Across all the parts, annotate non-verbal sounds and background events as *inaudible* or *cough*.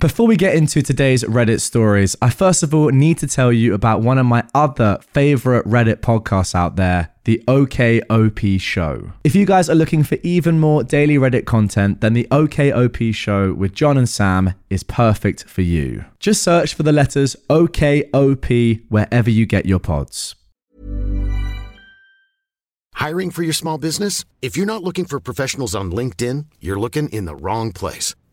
Before we get into today's Reddit stories, I first of all need to tell you about one of my other favorite Reddit podcasts out there, the OKOP Show. If you guys are looking for even more daily Reddit content, then the OKOP Show with John and Sam is perfect for you. Just search for the letters OKOP wherever you get your pods. Hiring for your small business? If you're not looking for professionals on LinkedIn, you're looking in the wrong place.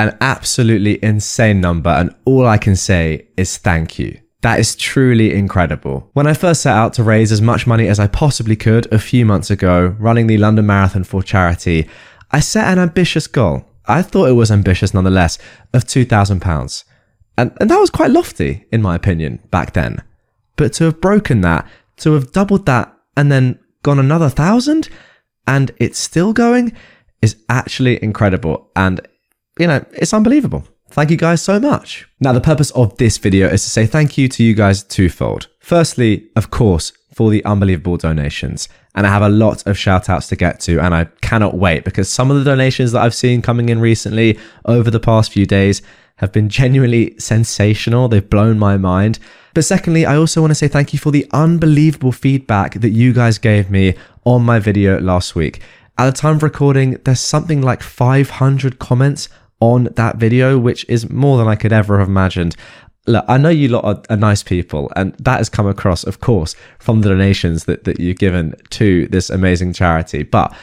an absolutely insane number, and all I can say is thank you. That is truly incredible. When I first set out to raise as much money as I possibly could a few months ago, running the London Marathon for charity, I set an ambitious goal. I thought it was ambitious nonetheless, of £2,000. And, and that was quite lofty, in my opinion, back then. But to have broken that, to have doubled that, and then gone another thousand, and it's still going, is actually incredible. And you know, it's unbelievable. Thank you guys so much. Now, the purpose of this video is to say thank you to you guys twofold. Firstly, of course, for the unbelievable donations. And I have a lot of shout outs to get to, and I cannot wait because some of the donations that I've seen coming in recently over the past few days have been genuinely sensational. They've blown my mind. But secondly, I also want to say thank you for the unbelievable feedback that you guys gave me on my video last week. At the time of recording, there's something like 500 comments on that video, which is more than I could ever have imagined. Look, I know you lot are, are, nice people, and that has come across, of course, from the donations that, that you've given to this amazing charity. But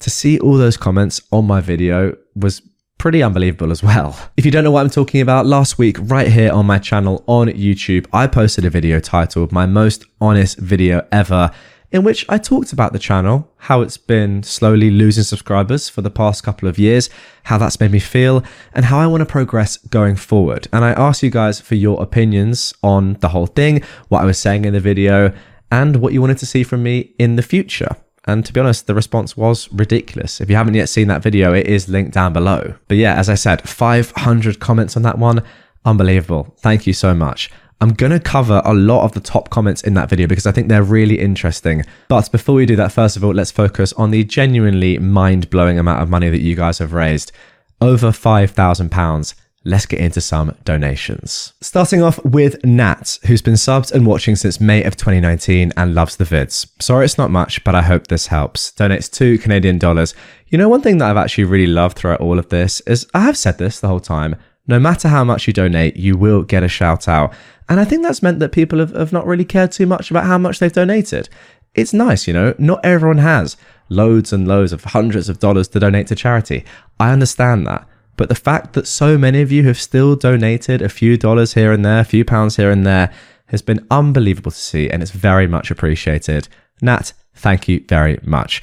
to see all those comments on my video was pretty unbelievable as well. *laughs* If you don't know what I'm talking about, last week, right here on my channel on YouTube, I posted a video titled My Most Honest Video Ever in which I talked about the channel, how it's been slowly losing subscribers for the past couple of years, how that's made me feel, and how I want to progress going forward. And I asked you guys for your opinions on the whole thing, what I was saying in the video, and what you wanted to see from me in the future. And to be honest, the response was ridiculous. If you haven't yet seen that video, it is linked down below. But yeah, as I said, 500 comments on that one. Unbelievable. Thank you so much. I'm going to cover a lot of the top comments in that video because I think they're really interesting. But before we do that, first of all, let's focus on the genuinely mind blowing amount of money that you guys have raised over £5,000. Let's get into some donations. Starting off with Nat, who's been subbed and watching since May of 2019 and loves the vids. Sorry it's not much, but I hope this helps. Donates two Canadian dollars. You know, one thing that I've actually really loved throughout all of this is I have said this the whole time. No matter how much you donate, you will get a shout out. And I think that's meant that people have, have not really cared too much about how much they've donated. It's nice, you know, not everyone has loads and loads of hundreds of dollars to donate to charity. I understand that. But the fact that so many of you have still donated a few dollars here and there, a few pounds here and there, has been unbelievable to see, and it's very much appreciated. Nat, thank you very much.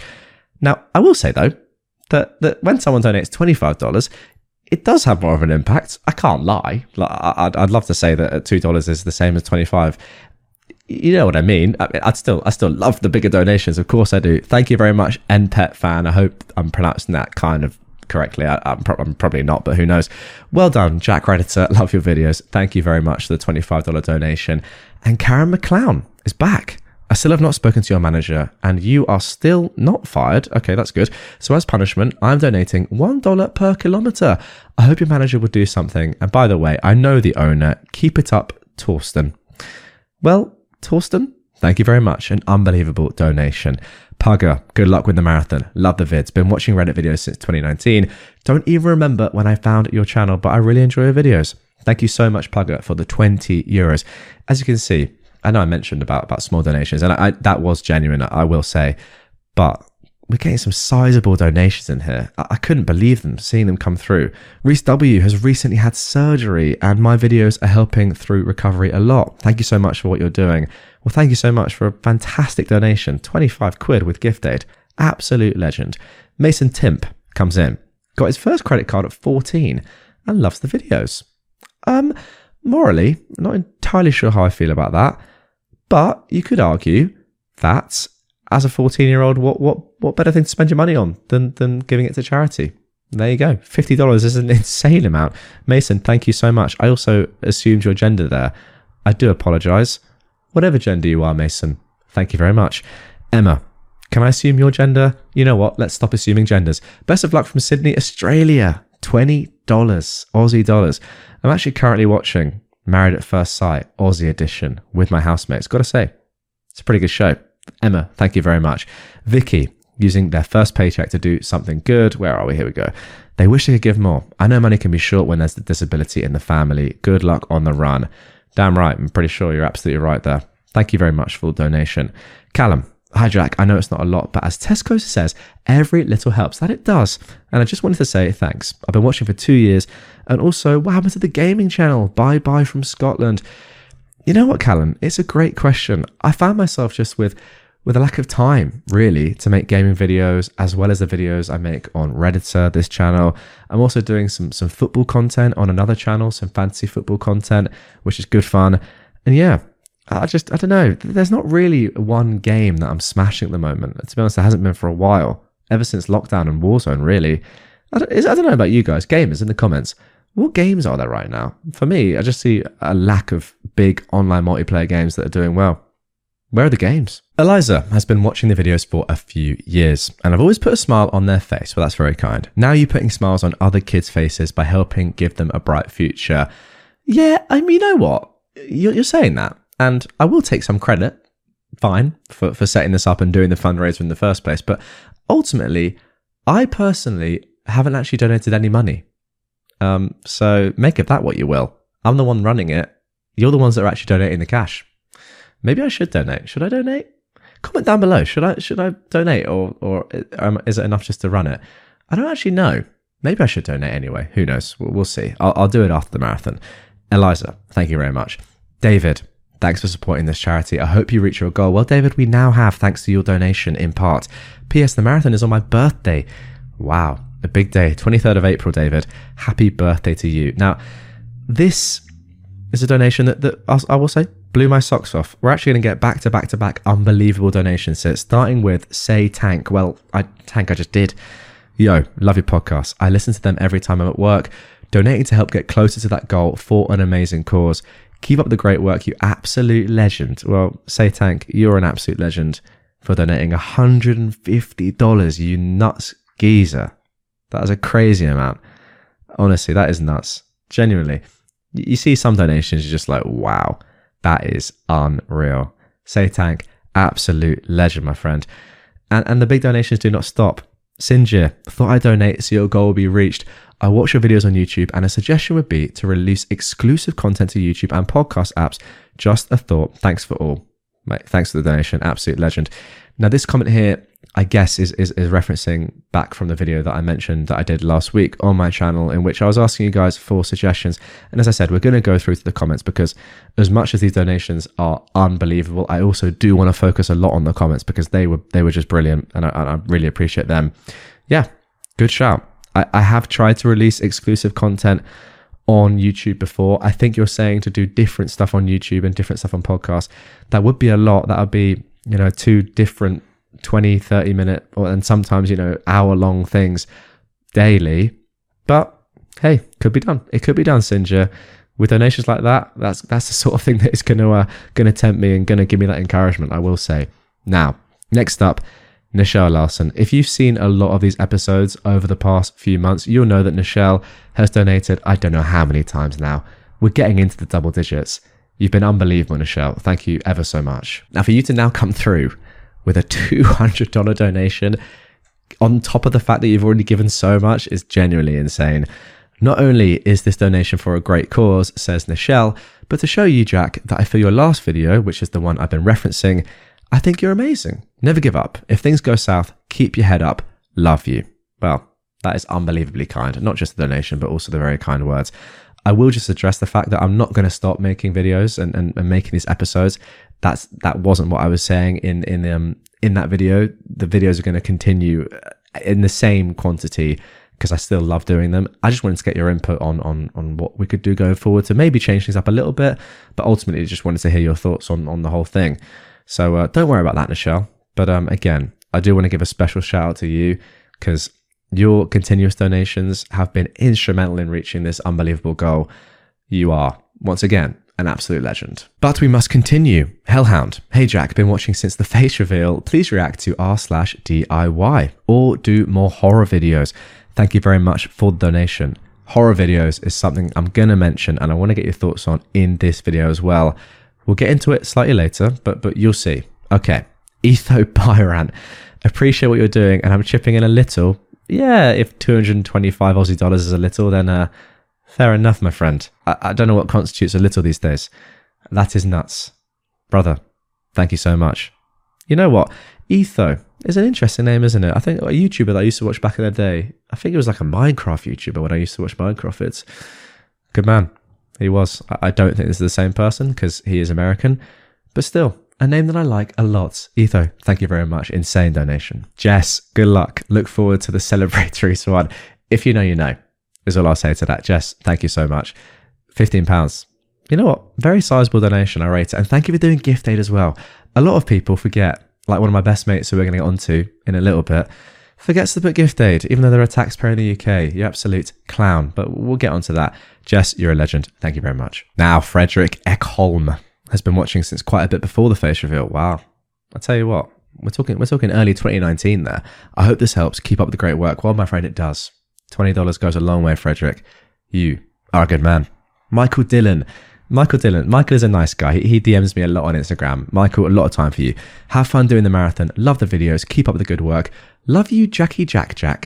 Now, I will say though, that, that when someone donates $25, it does have more of an impact. I can't lie. I'd, I'd love to say that uh, two dollars is the same as twenty five. You know what I mean? I mean, I'd still, I still love the bigger donations. Of course, I do. Thank you very much, NPET fan. I hope I'm pronouncing that kind of correctly. I, am pro- probably not, but who knows? Well done, Jack Redditor. *laughs* Love your videos. Thank you very much for the twenty-five dollar donation. And Karen McClown is back. I still have not spoken to your manager, and you are still not fired. Okay, that's good. So, as punishment, I'm donating $1 per kilometre. I hope your manager would do something. And by the way, I know the owner. Keep it up, Torsten. Well, Torsten, thank you very much. An unbelievable donation. Pugger, good luck with the marathon. Love the vids. Been watching Reddit videos since 2019. Don't even remember when I found your channel, but I really enjoy your videos. Thank you so much, Pugger, for the 20 euros. As you can see, I know I mentioned about about small donations, and I, I, that was genuine. I will say, but we're getting some sizable donations in here. I, I couldn't believe them, seeing them come through. Reese W has recently had surgery, and my videos are helping through recovery a lot. Thank you so much for what you're doing. Well, thank you so much for a fantastic donation 25 quid with gift aid. Absolute legend. Mason Timp comes in, got his first credit card at 14, and loves the videos. Um, morally, not entirely sure how I feel about that. But you could argue that as a 14 year old, what, what, what better thing to spend your money on than, than giving it to charity? There you go. $50 is an *laughs* insane amount. Mason, thank you so much. I also assumed your gender there. I do apologize. Whatever gender you are, Mason, thank you very much. Emma, can I assume your gender? You know what? Let's stop assuming genders. Best of luck from Sydney, Australia. $20 Aussie dollars. I'm actually currently watching Married at First Sight, Aussie edition, with my housemates. Gotta say, it's a pretty good show. Emma, thank you very much. Vicky, using their first paycheck to do something good. Where are we? Here we go. They wish they could give more. I know money can be short when there's a disability in the family. Good luck on the run. Damn right. I'm pretty sure you're absolutely right there. Thank you very much for the donation. Callum, hi Jack. I know it's not a lot, but as Tesco says, every little helps. That it does. And I just wanted to say thanks. I've been watching for two years. And also, what happened to the gaming channel? Bye bye from Scotland. You know what, Callum? It's a great question. I found myself just with with a lack of time, really, to make gaming videos as well as the videos I make on Redditor, uh, this channel. I'm also doing some some football content on another channel, some fantasy football content, which is good fun. And yeah, I just I don't know. There's not really one game that I'm smashing at the moment. To be honest, there hasn't been for a while, ever since lockdown and Warzone. Really, I don't, I don't know about you guys, gamers in the comments. What games are there right now? For me, I just see a lack of big online multiplayer games that are doing well. Where are the games? Eliza has been watching the videos for a few years, and I've always put a smile on their face. Well, that's very kind. Now you're putting smiles on other kids' faces by helping give them a bright future. Yeah, I mean, you know what? You're, you're saying that, and I will take some credit. Fine for, for setting this up and doing the fundraiser in the first place, but ultimately, I personally haven't actually donated any money. Um, so make of that what you will. I'm the one running it. You're the ones that are actually donating the cash. Maybe I should donate. Should I donate? Comment down below. Should I should I donate or or um, is it enough just to run it? I don't actually know. Maybe I should donate anyway. Who knows? We'll, we'll see. I'll, I'll do it after the marathon. Eliza, thank you very much. David, thanks for supporting this charity. I hope you reach your goal. Well, David, we now have, thanks to your donation in part. P.S. The marathon is on my birthday. Wow, a big day. 23rd of April, David. Happy birthday to you. Now, this is a donation that, that I will say blew my socks off. We're actually going to get back to back to back unbelievable donations. So starting with Say Tank. Well, I Tank, I just did. Yo, love your podcast. I listen to them every time I'm at work, donating to help get closer to that goal for an amazing cause. Keep up the great work, you absolute legend. Well, Say Tank, you're an absolute legend for donating $150, you nuts geezer. That is a crazy amount. Honestly, that is nuts. Genuinely. You see some donations, you're just like, wow. That is unreal. Say Tank, absolute legend, my friend. And, and the big donations do not stop. Sinjir, thought I'd donate so your goal will be reached. I watch your videos on YouTube, and a suggestion would be to release exclusive content to YouTube and podcast apps. Just a thought. Thanks for all. Mate, thanks for the donation. Absolute legend. Now, this comment here I guess is, is, is referencing back from the video that I mentioned that I did last week on my channel, in which I was asking you guys for suggestions. And as I said, we're going to go through to the comments because as much as these donations are unbelievable, I also do want to focus a lot on the comments because they were they were just brilliant, and I, and I really appreciate them. Yeah, good shout. I, I have tried to release exclusive content on YouTube before. I think you're saying to do different stuff on YouTube and different stuff on podcasts. That would be a lot. That would be you know two different 20, 30 minute, or, and sometimes, you know, hour long things daily. But hey, could be done. It could be done, Sinja. With donations like that, that's that's the sort of thing *laughs* that is to uh, to tempt me and to give me that encouragement. I will say. Now, next up, Nichelle Larson. If you've seen a lot of these episodes over the past few months, you'll know that Nichelle has donated. I don't know how many times now. We're getting into the double digits. You've been unbelievable, Nichelle. Thank you ever so much. Now, for you to now come through with a $200 donation on top of the fact that you've already given so much is genuinely insane. Not only is this donation for a great cause, says Nichelle, but to show you, Jack, that I feel your last video, which is the one I've been referencing, I think you're amazing. Never give up. If things go south, keep your head up. Love you. Well, that is unbelievably kind. Not just the donation, but also the very kind words. I will just address the fact that I'm not going to stop making videos and, and, and, making these episodes that's that wasn't what I was saying in in um in that video. The videos are going to continue uh, in the same quantity because I still love doing them. I just wanted to get your input on on on what we could do going forward to maybe change things up a little bit, but ultimately just wanted to hear your thoughts on on the whole thing. So uh, don't worry about that, Michelle. But um, again, I do want to give a special shout out to you because your continuous donations have been instrumental in reaching this unbelievable goal. You are once again an absolute legend. But we must continue. Hellhound, hey Jack, been watching since the face reveal. Please react to r slash DIY or do more horror videos. Thank you very much for the donation. Horror videos is something I'm going to mention and I want to get your thoughts on in this video as well. We'll get into it slightly later, but but you'll see. Okay. Etho Byran. Appreciate what you're doing and I'm chipping in a little. Yeah, if 225 Aussie dollars is a little, then uh, fair enough, my friend. I, I don't know what constitutes a little these days. That is nuts. Brother, thank you so much. You know what? Etho is an interesting name, isn't it? I think a YouTuber that I used to watch back in the day. I think it was like a Minecraft YouTuber when I used to watch Minecraft. It's good man. He was. I don't think this is the same person because he is American, but still a name that I like a lot. Etho, thank you very much. Insane donation. Jess, good luck. Look forward to the *laughs* celebratory one. If you know, you know. Is all I'll say to that. Jess, thank you so much. Fifteen pounds. You know what? Very sizable donation. I rate it, and thank you for doing gift aid as well. A lot of people forget like one of my best mates who we're going to get onto in a little bit, forgets to put gift aid, even though they're a taxpayer in the UK. You absolute clown. But we'll get onto that. Jess, you're a legend. Thank you very much. Now, Frederick Eckholm has been watching since quite a bit before the face reveal. Wow. I tell you what, we're talking we're talking early 2019 there. I hope this helps. Keep up the great work. Well, my friend, it does. $20 goes a long way, Frederick. You are a good man. Michael Dillon Michael Dillon. Michael is a nice guy. He, he, DMs me a lot on Instagram. Michael, a lot of time for you. Have fun doing the marathon. Love the videos. Keep up the good work. Love you, Jackie Jack Jack.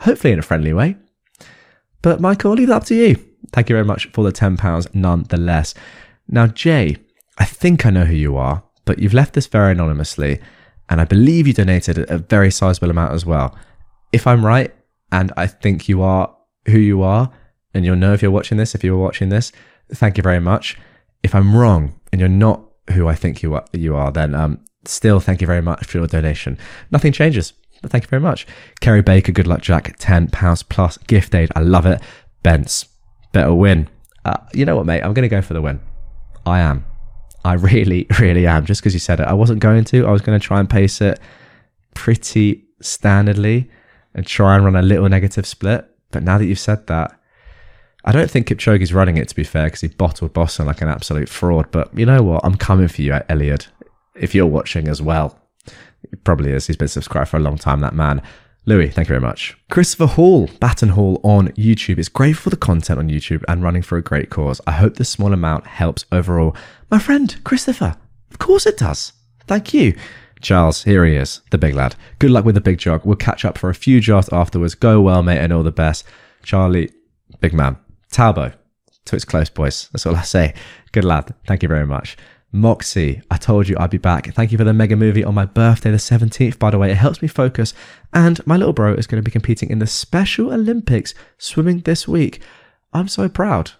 Hopefully in a friendly way. But Michael, I'll leave that up to you. Thank you very much for the £10 nonetheless. Now, Jay, I think I know who you are, but you've left this very anonymously and I believe you donated a very sizable amount as well. If I'm right, and I think you are who you are, and you'll know if you're watching this, if you were watching this, thank you very much. If I'm wrong and you're not who I think you are, you are then um, still thank you very much for your donation. Nothing changes, thank you very much. Kerry Baker, good luck, Jack. £10 plus gift aid. I love it. Bents, better win. Uh, you know what, mate? I'm going to go for the win. I am. I really, *laughs* really am. Just because you said it, I wasn't going to. I was going to try and pace it pretty standardly and try and run a little negative split. But now that you've said that, I don't think Kipchoge's running it to be fair because he bottled Boston like an absolute fraud. But you know what? I'm coming for you, Elliot. If you're watching as well, he probably is. He's been subscribed for a long time. That man. Louis, thank you very much. Christopher Hall, Batten Hall on YouTube. It's great for the content on YouTube and running for a great cause. I hope this small amount helps overall. My friend, Christopher, of course it does. Thank you. Charles, here he is, the big lad. Good luck with the big jog. We'll catch up for a few jogs afterwards. Go well, mate, and all the best. Charlie, big man. Talbo, to its close boys. That's all I say. Good lad. Thank you very much. Moxie, I told you I'd be back. Thank you for the mega movie on my birthday, the 17th, by the way. It helps me focus. And my little bro is going to be competing in the Special Olympics swimming this week. I'm so proud.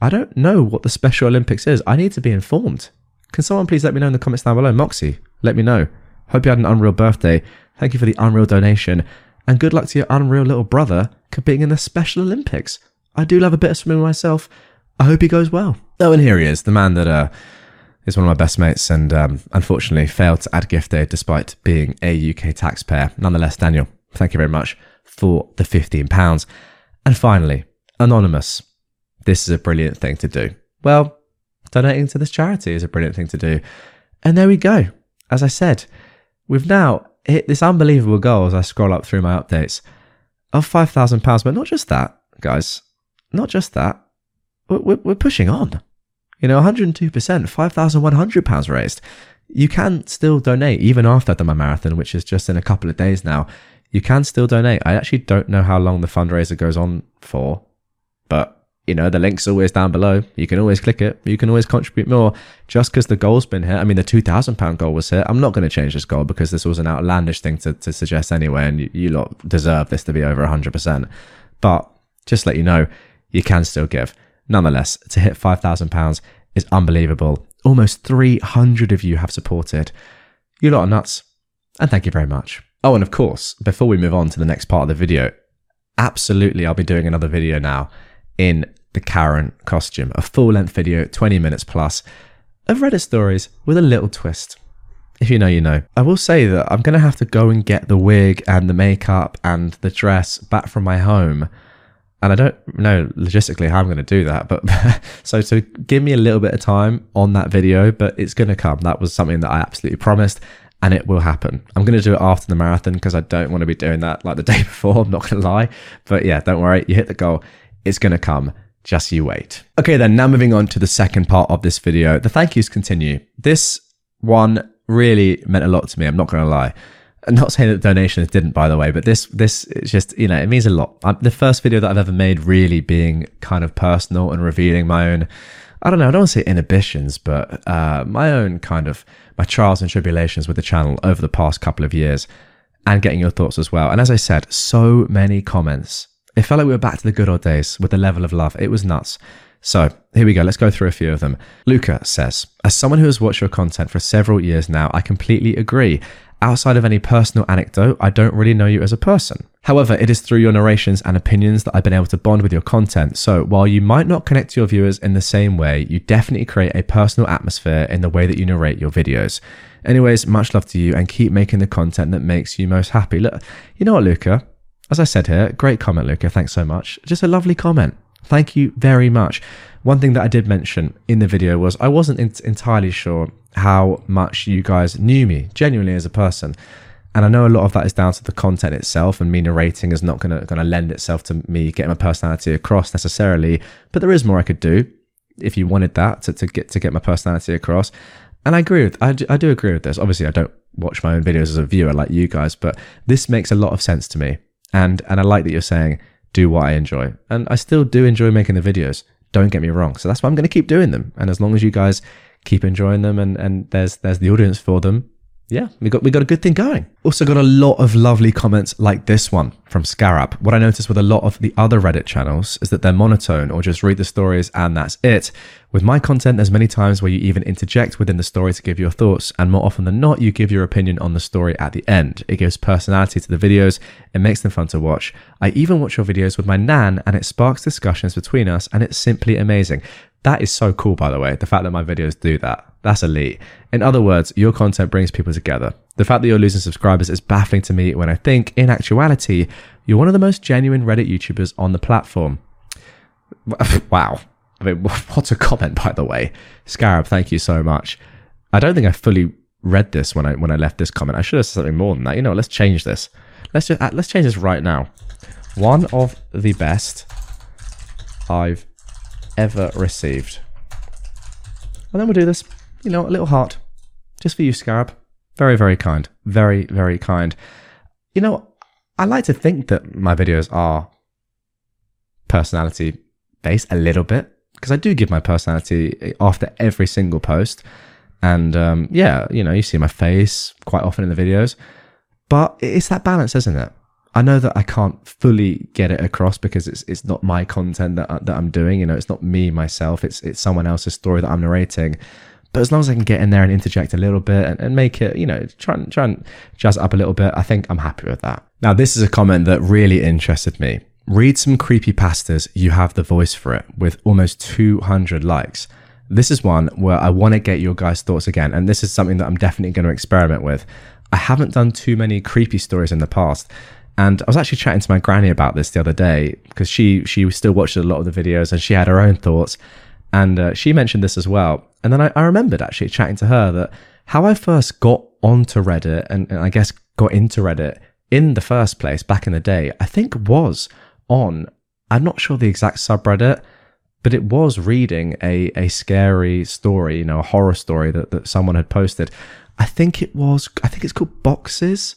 I don't know what the Special Olympics is. I need to be informed. Can someone please let me know in the comments down below? Moxie, let me know. Hope you had an unreal birthday. Thank you for the unreal donation. And good luck to your unreal little brother competing in the Special Olympics. I do love a bit of swimming myself. I hope he goes well. Oh, and here he is, the man that uh, is one of my best mates and um, unfortunately failed to add gift aid despite being a UK taxpayer. Nonetheless, Daniel, thank you very much for the £15. And finally, Anonymous. This is a brilliant thing to do. Well, donating to this charity is a brilliant thing to do. And there we go. As I said, we've now hit this unbelievable goal as I scroll up through my updates of £5,000. But not just that, guys, not just that. We're, we're pushing on. You know, 102%, £5,100 raised. you can still donate even after my marathon, which is just in a couple of days now. You can still donate. I actually don't know how long the fundraiser goes on for, but you know, the link's always down below. You can always click it. You can always contribute more. Just because the goal's been hit, I mean, the £2,000 goal was hit. I'm not going to change this goal because this was an outlandish thing to, to suggest anyway. And you, you lot deserve this to be over 100%. But just let you know, you can still give. Nonetheless, to hit £5,000 is unbelievable. Almost 300 of you have supported. You lot are nuts. And thank you very much. Oh, and of course, before we move on to the next part of the video, absolutely, I'll be doing another video now in the Karen costume, a full length video, 20 minutes plus, of Reddit stories with a little twist. If you know, you know. I will say that I'm going to have to go and get the wig and the makeup and the dress back from my home. And I don't know logistically how I'm going to do that. But *laughs* so, so give me a little bit of time on that video, but it's going to come. That was something that I absolutely promised and it will happen. I'm going to do it after the marathon because I don't want to be doing that like the *laughs* day before. I'm not going to lie. But yeah, don't worry. You hit the goal. It's going to come. Just you wait. Okay, then now moving on to the second part of this video. The thank yous continue. This one really meant a lot to me. I'm not going to lie. I'm not saying that donations didn't, by the way, but this this is just you know it means a lot. I'm, the first video that I've ever made, really being kind of personal and revealing my own. I don't know. I don't want to say inhibitions, but uh, my own kind of my trials and tribulations with the channel over the past couple of years, and getting your thoughts as well. And as I said, so many comments it felt like we were back to the good old days with the level of love. It was nuts. So here we go. Let's go through a few of them. Luca says, As someone who has watched your content for several years now, I completely agree. Outside of any personal anecdote, I don't really know you as a person. However, it is through your narrations and opinions that I've been able to bond with your content. So, while you might not connect to your viewers in the same way, you definitely create a personal atmosphere in the way that you narrate your videos. Anyways, much love to you and keep making the content that makes you most happy. Look, you know what, Luca? As I said here, great comment, Luca. Thanks so much. Just a lovely comment. Thank you very much. One thing that I did mention in the video was I wasn't entirely sure how much you guys knew me genuinely as a person. And I know a lot of that is down to the content itself, and me narrating is not going to lend itself to me getting my personality across necessarily. But there is more I could do if you wanted that to, to get to get my personality across. And I agree with I do, I do agree with this. Obviously, I don't watch my own videos as a viewer like you guys, but this makes a lot of sense to me. And and I like that you're saying do what I enjoy. And I still do enjoy making the videos. Don't get me wrong. So that's why I'm going to keep doing them. And as long as you guys keep enjoying them and, and there's there's the audience for them, yeah, we got we got a good thing going. Also got a lot of lovely comments like this one from Scarab. What I noticed with a lot of the other Reddit channels is that they're monotone or just read the stories and that's it. With my content, there's many times where you even interject within the story to give your thoughts, and more often than not, you give your opinion on the story at the end. It gives personality to the videos, it makes them fun to watch. I even watch your videos with my nan, and it sparks discussions between us, and it's simply amazing. That is so cool, by the way, the fact that my videos do that. That's elite. In other words, your content brings people together. The fact that you're losing subscribers is baffling to me when I think, in actuality, you're one of the most genuine Reddit YouTubers on the platform. *laughs* wow. I mean, *laughs* what a comment, by the way. Scarab, thank you so much. I don't think I fully read this when I when I left this comment. I should have said something more than that. You know, let's change this. Let's just uh, let's change this right now. One of the best I've ever received. And then we'll do this, you know, a little heart. Just for you, Scarab. Very, very kind. Very, very kind. You know, I like to think that my videos are personality based a little bit because I do give my personality after every single post. And um, yeah, you know, you see my face quite often in the videos, but it's that balance, isn't it? I know that I can't fully get it across because it's it's not my content that that I'm doing. You know, it's not me myself. It's it's someone else's story that I'm narrating. But as long as I can get in there and interject a little bit and, and make it, you know, try and try and jazz up a little bit, I think I'm happy with that. Now, this is a comment that really interested me. Read some creepy pastas. You have the voice for it with almost 200 likes. This is one where I want to get your guys' thoughts again, and this is something that I'm definitely going to experiment with. I haven't done too many creepy stories in the past, and I was actually chatting to my granny about this the other day because she she still watched a lot of the videos and she had her own thoughts, and uh, she mentioned this as well. And then I, I, remembered actually chatting to her that how I first got onto Reddit and, and I guess got into Reddit in the first place back in the day, I think was on I'm not sure the exact subreddit, but it was reading a, a scary story, you know, a horror story that, that someone had posted. I think it was, I think it's called Boxes.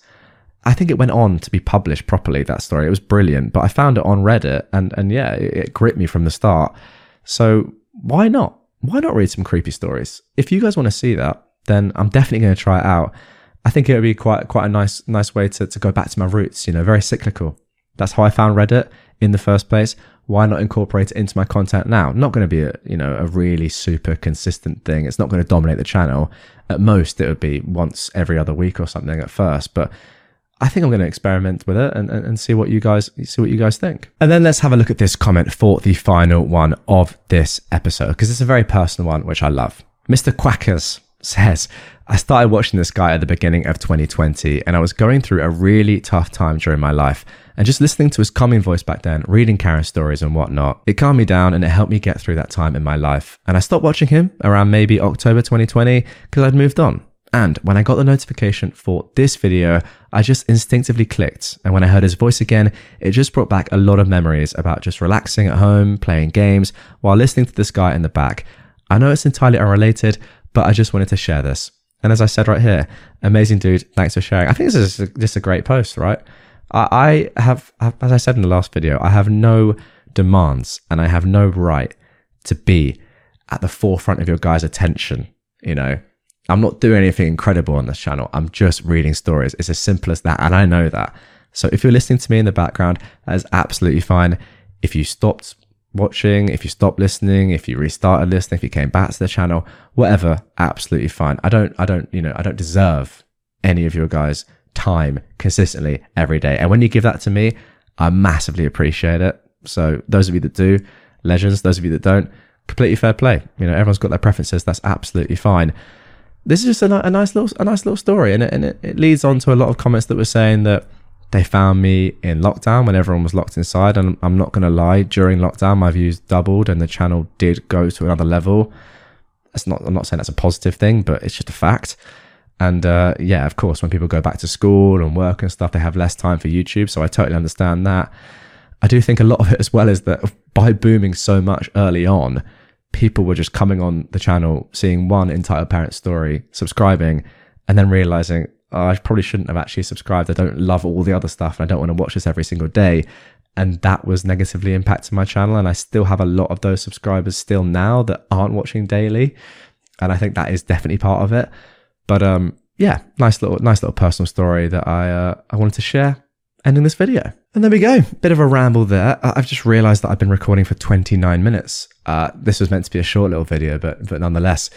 I think it went on to be published properly, that story. It was brilliant, but I found it on Reddit and, and yeah, it, it gripped me from the start. So why not? Why not read some creepy stories? If you guys want to see that, then I'm definitely going to try it out. I think it would be quite quite a nice nice way to, to go back to my roots, you know, very cyclical. That's how I found Reddit in the first place. Why not incorporate it into my content now? Not going to be a you know a really super consistent thing. It's not going to dominate the channel. At most, it would be once every other week or something at first. But I think I'm going to experiment with it and, and, and, see what you guys see what you guys think. And then let's have a look at this comment for the final one of this episode because it's a very personal one, which I love. Mr. Quackers says, I started watching this guy at the beginning of 2020 and I was going through a really tough time during my life. And just listening to his calming voice back then, reading Karen's stories and whatnot, it calmed me down and it helped me get through that time in my life. And I stopped watching him around maybe October 2020 because I'd moved on. And when I got the notification for this video, I just instinctively clicked. And when I heard his voice again, it just brought back a lot of memories about just relaxing at home, playing games, while listening to this guy in the back. I know it's entirely unrelated, but I just wanted to share this. And as I said right here, amazing dude, thanks for sharing. I think this is just a great post, right? I have, as I said in the last video, I have no demands and I have no right to be at the forefront of your guys' attention. You know, I'm not doing anything incredible on this channel. I'm just reading stories. It's as simple as that. And I know that. So if you're listening to me in the background, that is absolutely fine. If you stopped watching, if you stopped listening, if you restarted listening, if you came back to the channel, whatever, absolutely fine. I don't, I don't, you know, I don't deserve any of your guys' time consistently every day. And when you give that to me, I massively appreciate it. So those of you that do, legends, those of you that don't, completely fair play. You know, everyone's got their preferences. That's absolutely fine. This is just a, a nice little, a nice little story, and it, and it, it leads on to a lot of comments that were saying that they found me in lockdown when everyone was locked inside. And I'm not going to lie, during lockdown, my views doubled and the channel did go to another level. That's not, I'm not saying that's a positive thing, but it's just a fact. And uh, yeah, of course, when people go back to school and work and stuff, they have less time for YouTube. So I totally understand that. I do think a lot of it as well is that by booming so much early on, people were just coming on the channel, seeing one entitled parent story, subscribing, and then realizing, oh, I probably shouldn't have actually subscribed. I don't love all the other stuff and I don't want to watch this every single day. And that was negatively impacting my channel. And I still have a lot of those subscribers still now that aren't watching daily. And I think that is definitely part of it. But um, yeah, nice little, nice little personal story that I uh, I wanted to share. Ending this video. And there we go. Bit of a ramble there. I've just realized that I've been recording for 29 minutes. Uh, this was meant to be a short little video, but but nonetheless,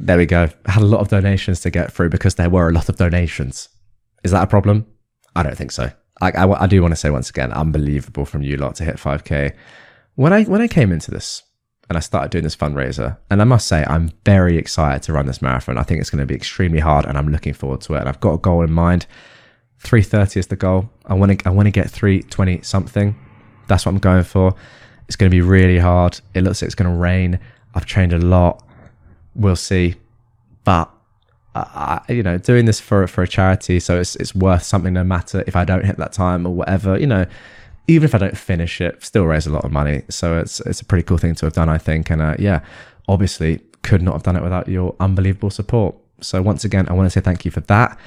there we go. I had a lot of donations to get through because there were a lot of donations. Is that a problem? I don't think so. I, I, I do want to say once again, unbelievable from you lot to hit 5k. When I when I came into this and I started doing this fundraiser, and I must say I'm very excited to run this marathon. I think it's going to be extremely hard, and I'm looking forward to it. And I've got a goal in mind. 330 is the goal. I want to I want to get 320 something. That's what I'm going for. It's going to be really hard. It looks like it's going to rain. I've trained a lot we'll see. But uh, you know, doing this for for a charity, so it's it's worth something, no matter if I don't hit that time or whatever. You know, even if I don't finish it, still raise a lot of money. So it's it's a pretty cool thing to have done, I think. And uh, yeah, obviously could not have done it without your unbelievable support. So once again, I want to say thank you for that.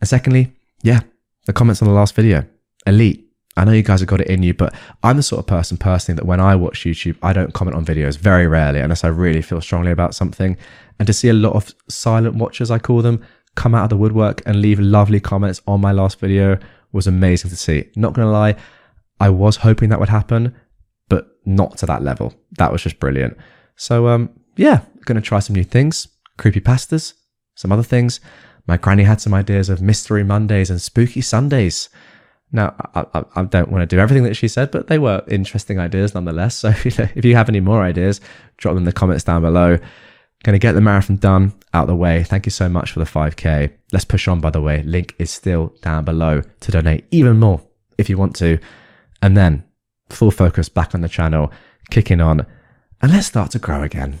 And secondly, yeah, the comments on the last video, elite. I know you guys have got it in you, but I'm the sort of person personally that when I watch YouTube, I don't comment on videos very rarely unless I really feel strongly about something. And to see a lot of silent watchers, I call them, come out of the woodwork and leave lovely comments on my last video was amazing to see. Not gonna lie, I was hoping that would happen, but not to that level. That was just brilliant. So um, yeah, gonna try some new things, creepy pastas, some other things. My granny had some ideas of mystery Mondays and spooky Sundays. Now, I, I, I, don't want to do everything that she said, but they were interesting ideas nonetheless. *laughs* So if you have any more ideas, drop them in the comments down below. Going to get the marathon done out the way. Thank you so much for the 5K. Let's push on, by the way. Link is still down below to donate even more if you want to. And then full focus back on the channel, kicking on, and let's start to grow again.